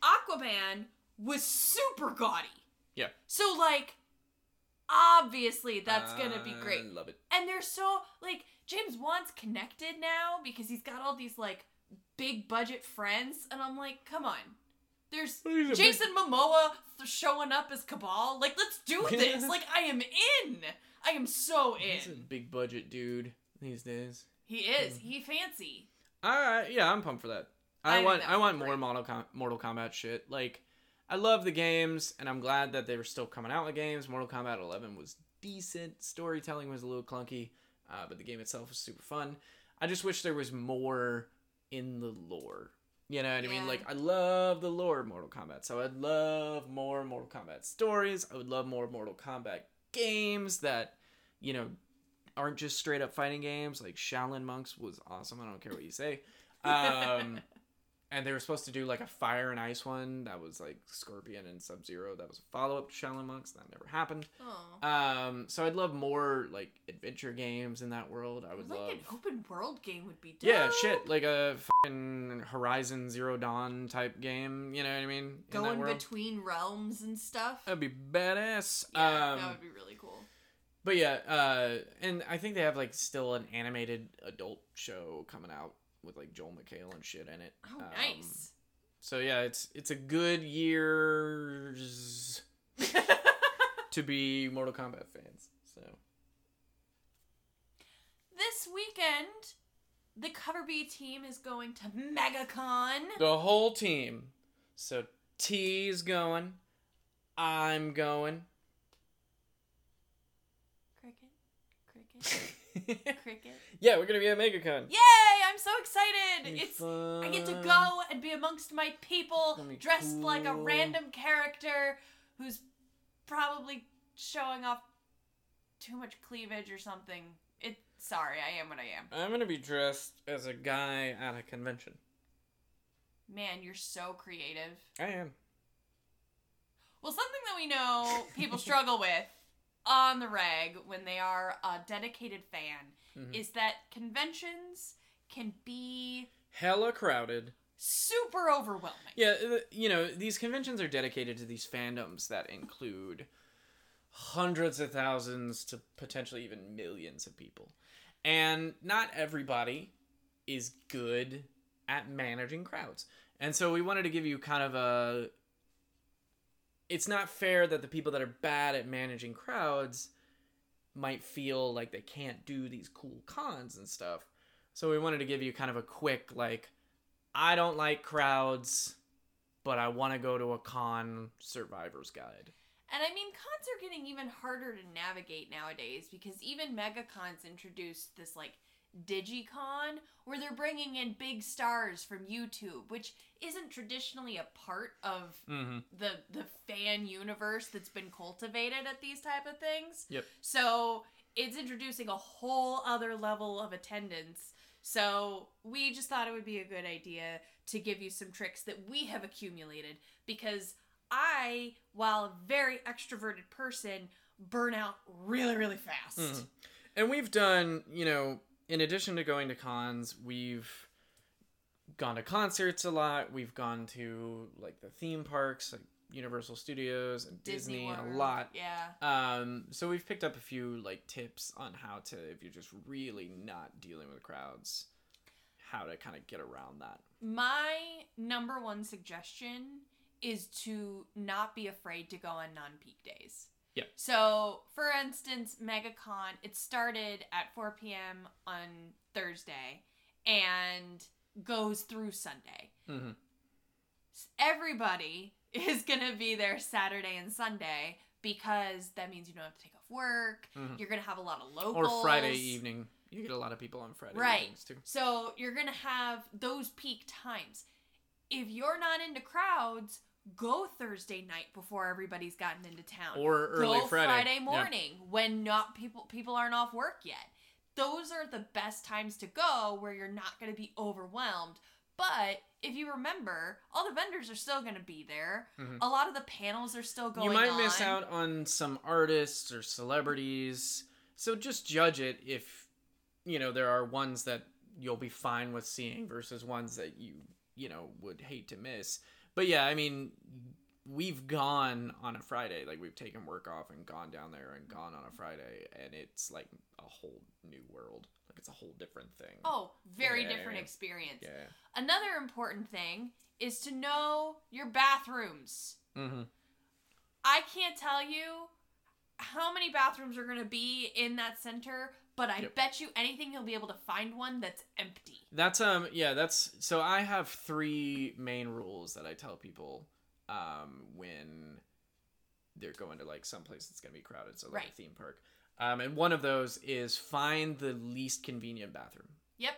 Aquaman was super gaudy. Yeah. So, like, obviously that's gonna be I great. love it. And they're so like James Wan's connected now because he's got all these like big budget friends, and I'm like, come on. There's He's a big- Jason Momoa th- showing up as Kabal. Like, let's do this. like, I am in. I am so He's a in. big budget dude these days. He is. He fancy. Uh, yeah, I'm pumped for that. I, I want that I want more. Mortal, Com- Mortal Kombat shit. Like, I love the games, and I'm glad that they were still coming out with games. Mortal Kombat 11 was decent. Storytelling was a little clunky, uh, but the game itself was super fun. I just wish there was more in the lore. You know what I mean? Like, I love the lore of Mortal Kombat, so I'd love more Mortal Kombat stories. I would love more Mortal Kombat games that, you know, aren't just straight up fighting games. Like Shaolin Monks was awesome. I don't care what you say. Um, and they were supposed to do like a fire and ice one that was like Scorpion and Sub Zero. That was a follow up to Shaolin Monks. That never happened. Um, so I'd love more like adventure games in that world. I would like love. an open world game would be dope. Yeah, shit, like a fucking Horizon Zero Dawn type game. You know what I mean? Going between realms and stuff. That'd be badass. yeah, um, that would be really cool. But yeah, uh, and I think they have like still an animated adult show coming out with like Joel McHale and shit in it. Oh, Um, nice. So yeah, it's it's a good year to be Mortal Kombat fans. So this weekend, the Cover B team is going to MegaCon. the whole team. So T's going, I'm going. Cricket, yeah, we're gonna be at MegaCon. Yay! I'm so excited. It's I get to Fun. go and be amongst my people, Gonna be dressed like a cool. random character who's probably showing off too much cleavage or something. It. Sorry, I am what I am. I'm gonna be dressed as a guy at a convention. Man, you're so creative. I am. Well, something that we know people struggle with on the reg when they are a dedicated fan Mhm. is that conventions can be Hella crowded. super overwhelming. Yeah, uh, you know, these conventions are dedicated to these fandoms that include hundreds of thousands to potentially even millions of people. And not everybody is good at managing crowds. And so we wanted to give you kind of a it's not fair that the people that are bad at managing crowds might feel like they can't do these cool cons and stuff. So we wanted to give you kind of a quick like I don't like crowds, but I want to go to a con survivor's guide. And I mean, cons are getting even harder to navigate nowadays because even MegaCon's introduced this like digicon where they're bringing in big stars from YouTube, which isn't traditionally a part of Mm-hmm. the the fan universe that's been cultivated at these type of things. Yep. So it's introducing a whole other level of attendance. So we just thought it would be a good idea to give you some tricks that we have accumulated because I, while a very extroverted person, burn out really, really fast. Mhm. And we've done, you know, in addition to going to cons, we've gone to concerts a lot. We've gone to like the theme parks, like Universal Studios and Disney, World. a lot. Yeah. Um, so we've picked up a few like tips on how to, if you're just really not dealing with crowds, how to kind of get around that. My number one suggestion is to not be afraid to go on non peak days. Yeah. So, for instance, MegaCon, it started at 4 p.m. on Thursday and goes through Sunday. Mm-hmm. Everybody is going to be there Saturday and Sunday because that means you don't have to take off work. Mhm. You're going to have a lot of locals. Or Friday evening. You get a lot of people on Friday Right. evenings too. So you're gonna have those peak times. If you're not into crowds, go Thursday night before everybody's gotten into town. Or early go Friday. Yeah. morning when not people people aren't off work yet. Those are the best times to go where you're not gonna be overwhelmed. But if you remember, all the vendors are still gonna be there. Mhm. A lot of the panels are still going You might miss out on some artists or celebrities. So just judge it if you know there are ones that you'll be fine with seeing versus ones that you you know would hate to miss. But yeah, I mean we've gone on a Friday, like we've taken work off and gone down there and gone on a Friday and it's like a whole new world. Like it's a whole different thing. Oh, very Yeah, different experience. Yeah. Another important thing is to know your bathrooms. Mhm. I can't tell you how many bathrooms are going to be in that center, but I Yep. bet you anything you'll be able to find one that's empty. That's um yeah, that's so I have three main rules that I tell people um when they're going to like some place that's gonna be crowded, so like a theme park. Um and one of those is find the least convenient bathroom. Yep.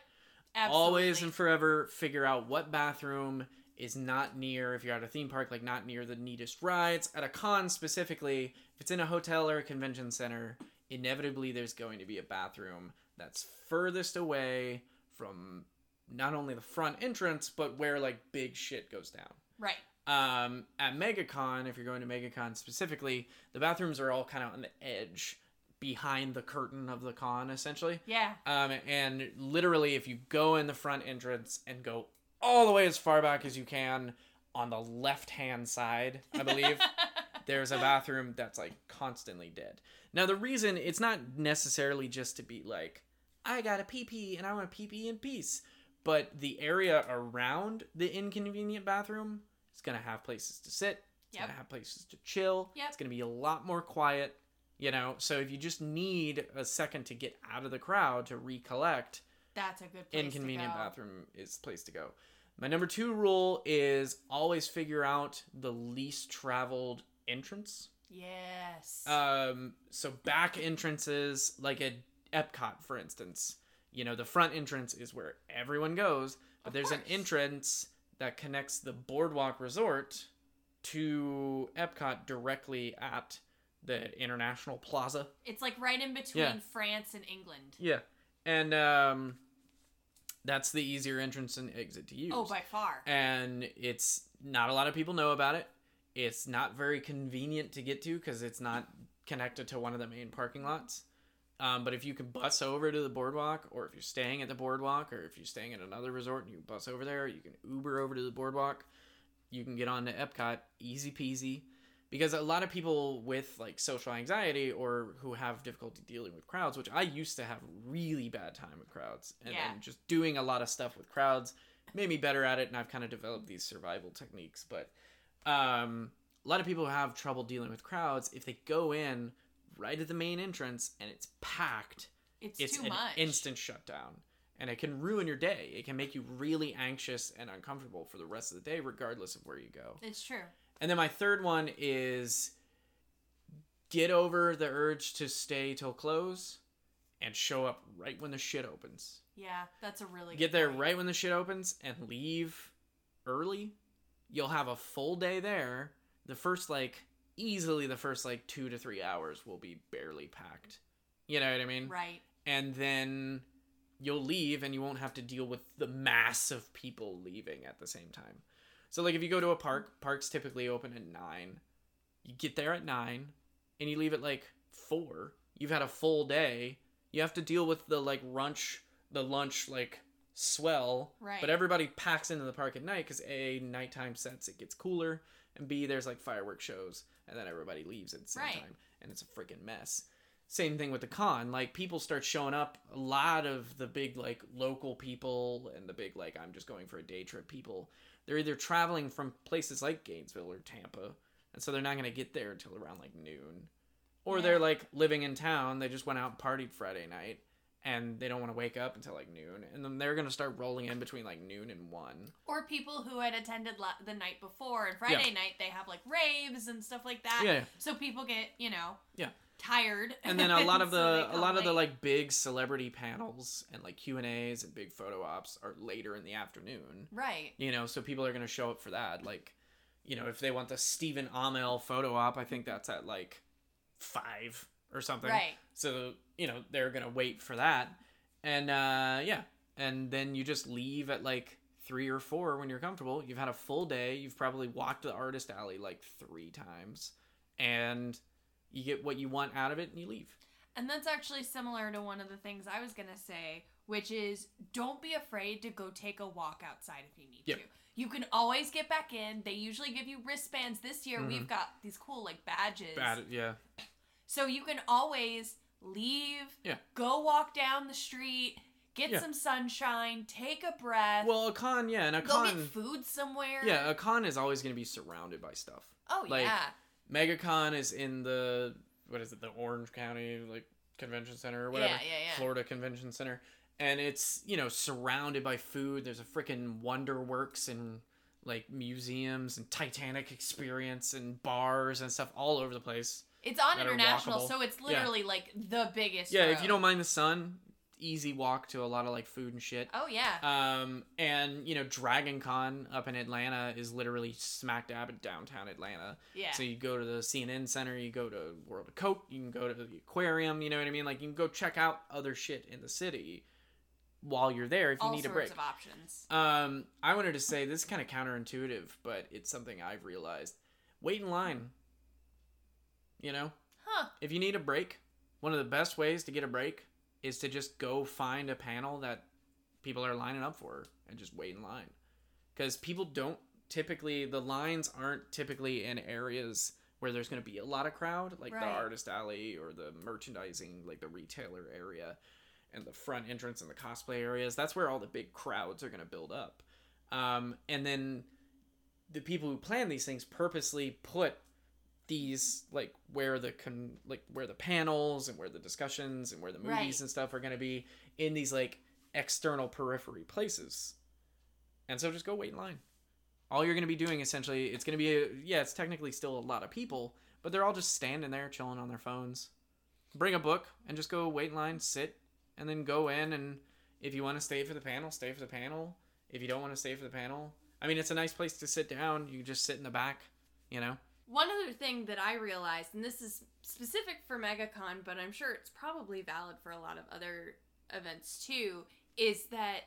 Absolutely. Always and forever figure out what bathroom is not near if you're at a theme park, like not near the neatest rides. At a con specifically, if it's in a hotel or a convention center, inevitably there's going to be a bathroom that's furthest away from not only the front entrance, but where like big shit goes down. Right. Um, at MegaCon, if you're going to MegaCon specifically, the bathrooms are all kind of on the edge behind the curtain of the con, essentially. Yeah. Um, and literally, if you go in the front entrance and go all the way as far back as you can on the left hand side, I believe, there's a bathroom that's like constantly dead. Now, the reason it's not necessarily just to be like, I got a pee pee and I want to pee pee in peace, but the area around the inconvenient bathroom is going to have places to sit, it's Yep. going to have places to chill, Yep. it's going to be a lot more quiet. You know, so if you just need a second to get out of the crowd to recollect, That's a good place inconvenient to go. bathroom is the place to go. My number two rule is always figure out the least traveled entrance. Yes. Um, so back entrances, like at Epcot, for instance, you know the front entrance is where everyone goes, but Of there's an entrance that connects the Boardwalk Resort to Epcot directly at the International Plaza. it's like right in between Yeah. France and England. Yeah, and um, that's the easier entrance and exit to use. Oh, by far. and it's not a lot of people know about it. It's not very convenient to get to because it's not connected to one of the main parking lots. Um, but if you can bus over to the boardwalk, or if you're staying at the boardwalk, or if you're staying at another resort and you bus over there, you can Uber over to the boardwalk. You can get on to Epcot, easy peasy. Because a lot of people with like social anxiety or who have difficulty dealing with crowds, which I used to have really bad time with crowds, and Yeah. then just doing a lot of stuff with crowds made me better at it, and I've kind of developed these survival techniques. But um, a lot of people who have trouble dealing with crowds, if they go in right at the main entrance and it's packed, It's, it's too an much. instant shutdown. And it can ruin your day. It can make you really anxious and uncomfortable for the rest of the day, regardless of where you go. It's true. And then my third one is get over the urge to stay till close and show up right when the shit opens. Yeah, that's a really Get there point. right when the shit opens and leave early. You'll have a full day there. The first like easily the first like 2 to 3 hours will be barely packed. You know what I mean? Right. And then you'll leave and you won't have to deal with the mass of people leaving at the same time. So like if you go to a park, parks typically open at 9. You get there at 9 and you leave at like 4. You've had a full day. You have to deal with the like lunch, the lunch like swell. Right. But everybody packs into the park at night cuz a nighttime sets it gets cooler. and B there's like fireworks shows and then everybody leaves at the same Right. time and it's a freaking mess. Same thing with the con. Like people start showing up. A lot of the big like local people and the big like I'm just going for a day trip people. They're either traveling from places like Gainesville or Tampa, and so they're not gonna get there until around like noon, or Yeah. they're like living in town. They just went out and partied Friday night, and they don't want to wake up until like noon, and then they're gonna start rolling in between like noon and one. Or people who had attended la- the night before and Friday night they have like raves and stuff like that. Yeah. So people get you know Yeah. tired. and then a lot of the they a lot of the like big celebrity panels and like Q and A's and big photo ops are later in the afternoon. right. You know, so people are gonna show up for that. Like, you know, if they want the Stephen Amell photo op, I think that's at like five or something. Right. So you know they're gonna wait for that, and uh, yeah, and then you just leave at like three or four when you're comfortable. You've had a full day. You've probably walked the artist alley like three times, and you get what you want out of it, and you leave. And that's actually similar to one of the things I was gonna say, which is don't be afraid to go take a walk outside if you need Yep. to. You can always get back in. They usually give you wristbands. This year Mhm. we've got these cool like badges. Bad, yeah. So you can always leave, Yeah. go walk down the street, get Yeah. some sunshine, take a breath, Well, a con, yeah, and a go con, get food somewhere. yeah, a con is always going to be surrounded by stuff. Oh like, yeah. MegaCon is in the what is it, the Orange County like convention center or whatever, Yeah, yeah, yeah. Florida Convention Center, and it's you know surrounded by food. There's a freaking WonderWorks and like museums and Titanic experience and bars and stuff all over the place. It's on international, walkable. so it's Yeah. literally like the biggest. Yeah, if you don't mind the sun, easy walk to a lot of like food and shit. Oh yeah. Um, and you know, Dragon Con up in Atlanta is literally smack dab in downtown Atlanta. yeah. So you go to the CNN Center, you go to World of Coke, you can go to the aquarium, you know what I mean? Like you can go check out other shit in the city while you're there if you All need a break. of options. Um, I wanted to say this is kind of counterintuitive, but it's something I've realized. Wait in line. You know, Huh. if you need a break, one of the best ways to get a break is to just go find a panel that people are lining up for and just wait in line. Because people don't typically, the lines aren't typically in areas where there's going to be a lot of crowd, like the artist alley or the merchandising, like the retailer area and the front entrance and the cosplay areas. That's where all the big crowds are going to build up. Um, and then the people who plan these things purposely put these like where the con like where the panels and where the discussions and where the movies Right. and stuff are going to be in these like external periphery places. And so just go wait in line. All you're going to be doing essentially it's going to be a, yeah it's technically still a lot of people but they're all just standing there chilling on their phones. Bring a book and just go wait in line sit and then go in and if you want to stay for the panel stay for the panel. If you don't want to stay for the panel i mean it's a nice place to sit down. You just sit in the back you know One other thing that I realized, and this is specific for MegaCon, but I'm sure it's probably valid for a lot of other events too, is that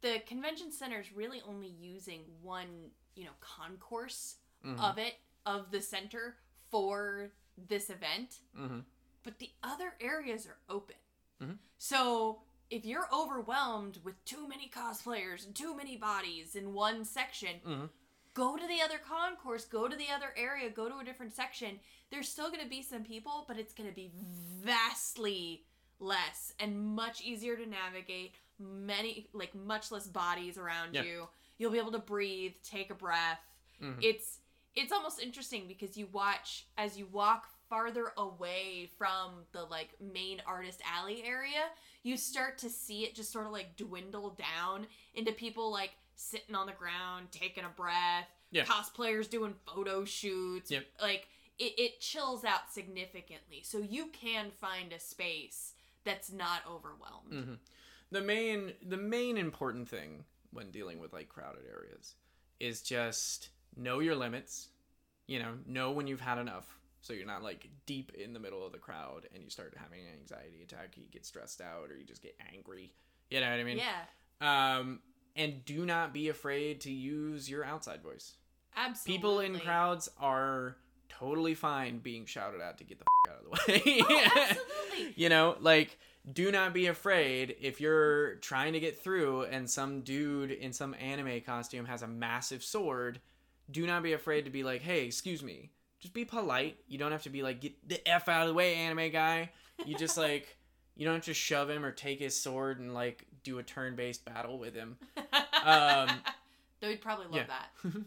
the convention center is really only using one, you know, concourse Mhm. of it, of the center for this event, mm-hmm. but the other areas are open. Mhm. So if you're overwhelmed with too many cosplayers and too many bodies in one section, Mhm. Go to the other concourse, go to the other area, go to a different section. There's still going to be some people, but it's going to be vastly less and much easier to navigate. Many, like, much less bodies around Yeah. you. You'll be able to breathe, take a breath. Mhm. It's it's almost interesting because you watch as you walk farther away from the like main artist alley area, you start to see it just sort of like dwindle down into people like sitting on the ground, taking a breath, Yeah. cosplayers doing photo shoots. Yep. Like it, it chills out significantly. So you can find a space that's not overwhelmed. Mhm. the main the main important thing when dealing with like crowded areas is just know your limits you know know when you've had enough so you're not like deep in the middle of the crowd and you start having an anxiety attack you get stressed out or you just get angry you know what i mean yeah, um and do not be afraid to use your outside voice absolutely. people in crowds are totally fine being shouted at to get the f- out of the way Oh, absolutely. you know like do not be afraid if you're trying to get through and some dude in some anime costume has a massive sword do not be afraid to be like, hey, excuse me. Just be polite. You don't have to be like, get the f out of the way, anime guy. You just like, you don't have to shove him or take his sword and like do a turn-based battle with him. Um, Though he'd probably love yeah. that.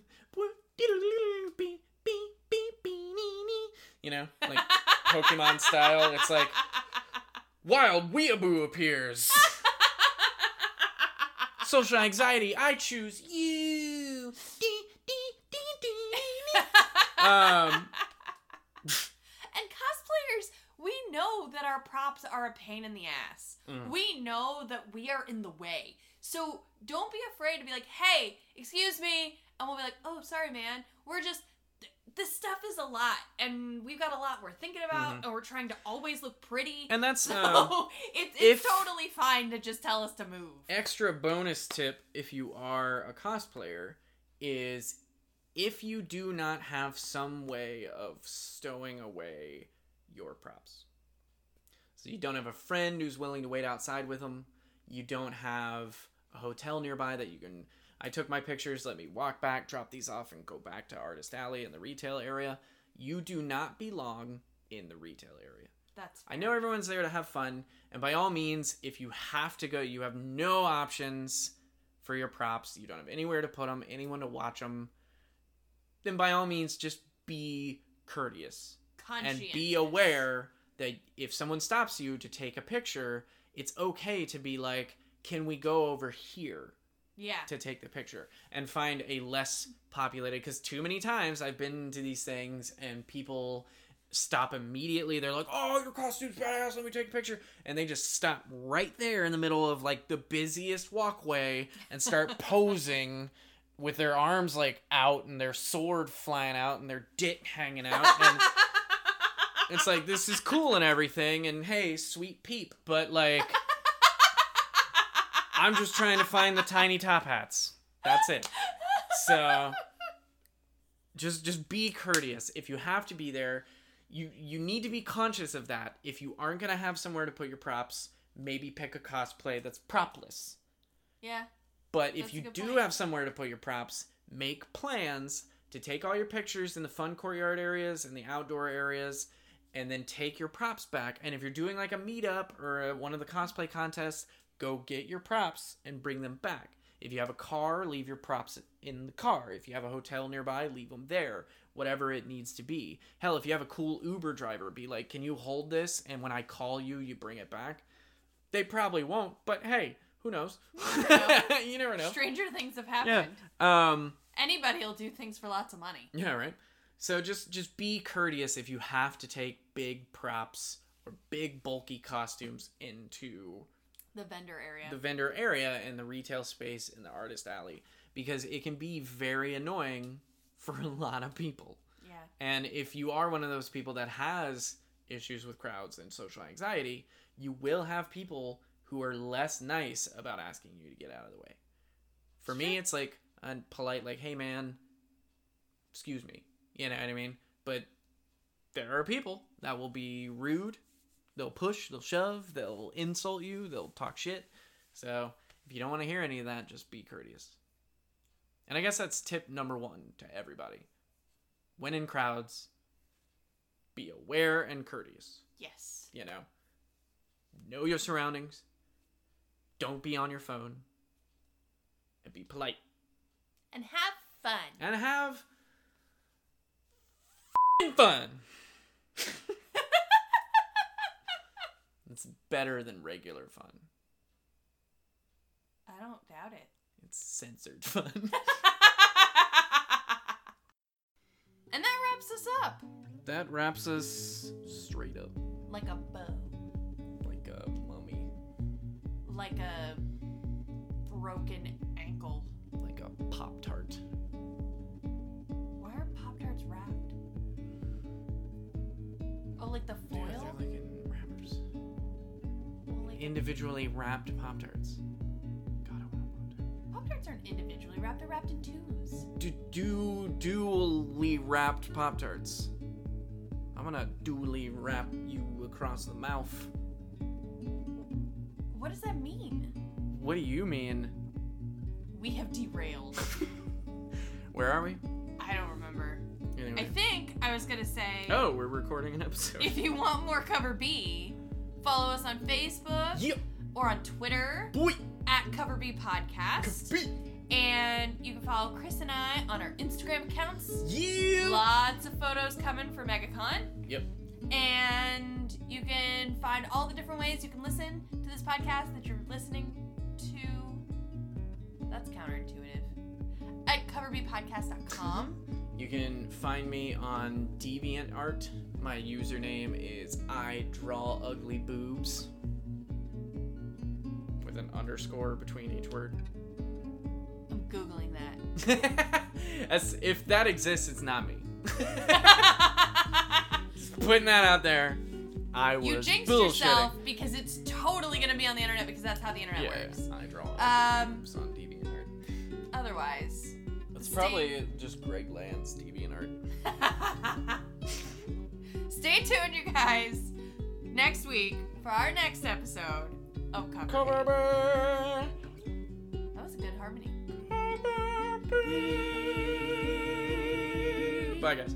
you know, like Pokemon style. It's like wild weeaboo appears. Social anxiety. I choose you. Um, and cosplayers, we know that our props are a pain in the ass. Mm. We know that we are in the way. So don't be afraid to be like, hey, excuse me. And we'll be like, oh, sorry, man. We're just, th- this stuff is a lot. And we've got a lot we're thinking about. Mhm. And we're trying to always look pretty. and that's so it's, it's totally fine to just tell us to move. extra bonus tip if you are a cosplayer is if you do not have some way of stowing away your props. So you don't have a friend who's willing to wait outside with them. You don't have a hotel nearby that you can. I took my pictures, let me walk back, drop these off, and go back to Artist Alley in the retail area. You do not belong in the retail area. That's I know everyone's there to have fun, and by all means, if you have to go, you have no options for your props. You don't have anywhere to put them, anyone to watch them. Then by all means, just be courteous and be aware that if someone stops you to take a picture, it's okay to be like, "Can we go over here?" Yeah. to take the picture and find a less populated because too many times I've been to these things and people stop immediately. They're like, "Oh, your costume's badass. Let me take a picture," and they just stop right there in the middle of like the busiest walkway and start posing with their arms like out and their sword flying out and their dick hanging out and it's like this is cool and everything and hey sweet peep but like i'm just trying to find the tiny top hats. That's it. So just just be courteous. If you have to be there you you need to be conscious of that. If you aren't going to have somewhere to put your props maybe pick a cosplay that's propless. Yeah. but if you do point. have somewhere to put your props, make plans to take all your pictures in the fun courtyard areas and the outdoor areas, and then take your props back. And if you're doing like a meetup or a, one of the cosplay contests, go get your props and bring them back. If you have a car, leave your props in the car. If you have a hotel nearby, leave them there. Whatever it needs to be. Hell, if you have a cool Uber driver, be like, "Can you hold this?" And when I call you, you bring it back. They probably won't, but hey, who knows? You never know. you never know. Stranger things have happened. Um. Anybody will do things for lots of money. Yeah. Right. So just just be courteous if you have to take big props or big bulky costumes into The vendor area. the vendor area and the retail space in the artist alley because it can be very annoying for a lot of people. yeah. And if you are one of those people that has issues with crowds and social anxiety, you will have people who are less nice about asking you to get out of the way. For me, it's like a polite, like, "Hey, man, excuse me," you know what I mean. But there are people that will be rude. They'll push, they'll shove, they'll insult you, they'll talk shit. So if you don't want to hear any of that, just be courteous. And I guess that's tip number one to everybody. When in crowds, be aware and courteous. Yes. You know, know your surroundings. Don't be on your phone. And be polite. And have fun. And have fun. it's better than regular fun. I don't doubt it. It's censored fun. and that wraps us up that wraps us straight up like a bow, like a mummy, like a broken ankle. like a Pop Tart. Individually wrapped Pop Tarts. God, I want Pop Tart. Pop Tarts aren't individually wrapped; they're wrapped in twos. Do, do, dually wrapped Pop Tarts. I'm gonna dually wrap you across the mouth. What does that mean? What do you mean? We have derailed. Where are we? I don't remember. Anyway. I think I was gonna say. Oh, we're recording an episode. If you want more Cover B, follow us on Facebook yeah, or on Twitter boy. at Cover B Podcast. And you can follow Chris and I on our Instagram accounts. Yeah. Lots of photos coming for MegaCon. Yep. And you can find all the different ways you can listen to this podcast that you're listening to. That's counterintuitive. At coverbpodcast.com. You can find me on DeviantArt. My username is I draw ugly boobs with an underscore between each word. I'm Googling that. As if that exists, it's not me. Putting that out there. I was you jinxed bullshitting. yourself because it's totally going to be on the internet because that's how the internet Yeah, works. I draw Um, on DeviantArt. Otherwise, Stay- probably just Greg Land's TV and DeviantArt. stay tuned, you guys, next week for our next episode of Cover. B. That was a good harmony. Bye, guys.